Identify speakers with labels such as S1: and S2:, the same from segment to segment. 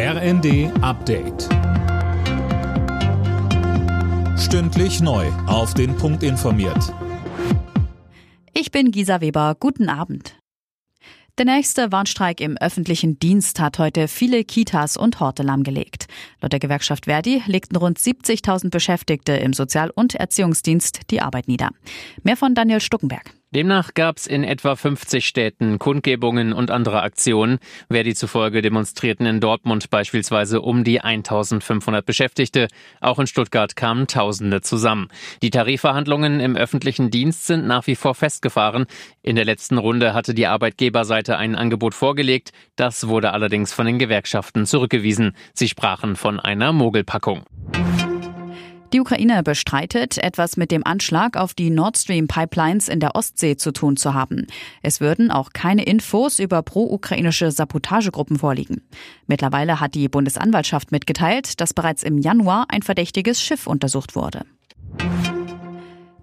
S1: RND Update. Stündlich neu. Auf den Punkt informiert.
S2: Ich bin Gisa Weber. Guten Abend. Der nächste Warnstreik im öffentlichen Dienst hat heute viele Kitas und Horte lahmgelegt. Laut der Gewerkschaft Verdi legten rund 70.000 Beschäftigte im Sozial- und Erziehungsdienst die Arbeit nieder. Mehr von Daniel Stuckenberg.
S3: Demnach gab es in etwa 50 Städten Kundgebungen und andere Aktionen. Verdi zufolge demonstrierten in Dortmund beispielsweise um die 1500 Beschäftigte. Auch in Stuttgart kamen Tausende zusammen. Die Tarifverhandlungen im öffentlichen Dienst sind nach wie vor festgefahren. In der letzten Runde hatte die Arbeitgeberseite ein Angebot vorgelegt. Das wurde allerdings von den Gewerkschaften zurückgewiesen. Sie sprachen von einer Mogelpackung.
S2: Die Ukraine bestreitet, etwas mit dem Anschlag auf die Nord Stream Pipelines in der Ostsee zu tun zu haben. Es würden auch keine Infos über pro-ukrainische Sabotagegruppen vorliegen. Mittlerweile hat die Bundesanwaltschaft mitgeteilt, dass bereits im Januar ein verdächtiges Schiff untersucht wurde.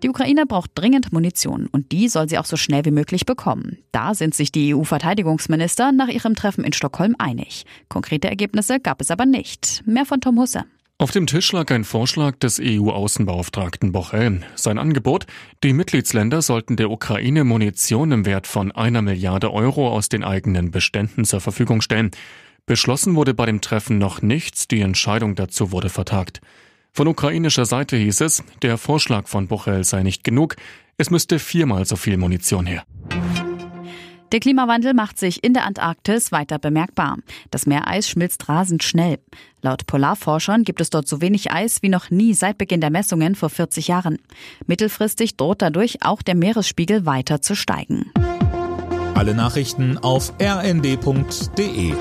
S2: Die Ukraine braucht dringend Munition und die soll sie auch so schnell wie möglich bekommen. Da sind sich die EU-Verteidigungsminister nach ihrem Treffen in Stockholm einig. Konkrete Ergebnisse gab es aber nicht. Mehr von Tom Husse.
S4: Auf dem Tisch lag ein Vorschlag des EU-Außenbeauftragten Bochel. Sein Angebot, die Mitgliedsländer sollten der Ukraine Munition im Wert von einer Milliarde Euro aus den eigenen Beständen zur Verfügung stellen. Beschlossen wurde bei dem Treffen noch nichts, die Entscheidung dazu wurde vertagt. Von ukrainischer Seite hieß es, der Vorschlag von Bochel sei nicht genug, es müsste viermal so viel Munition her.
S2: Der Klimawandel macht sich in der Antarktis weiter bemerkbar. Das Meereis schmilzt rasend schnell. Laut Polarforschern gibt es dort so wenig Eis wie noch nie seit Beginn der Messungen vor 40 Jahren. Mittelfristig droht dadurch auch der Meeresspiegel weiter zu steigen.
S1: Alle Nachrichten auf rnd.de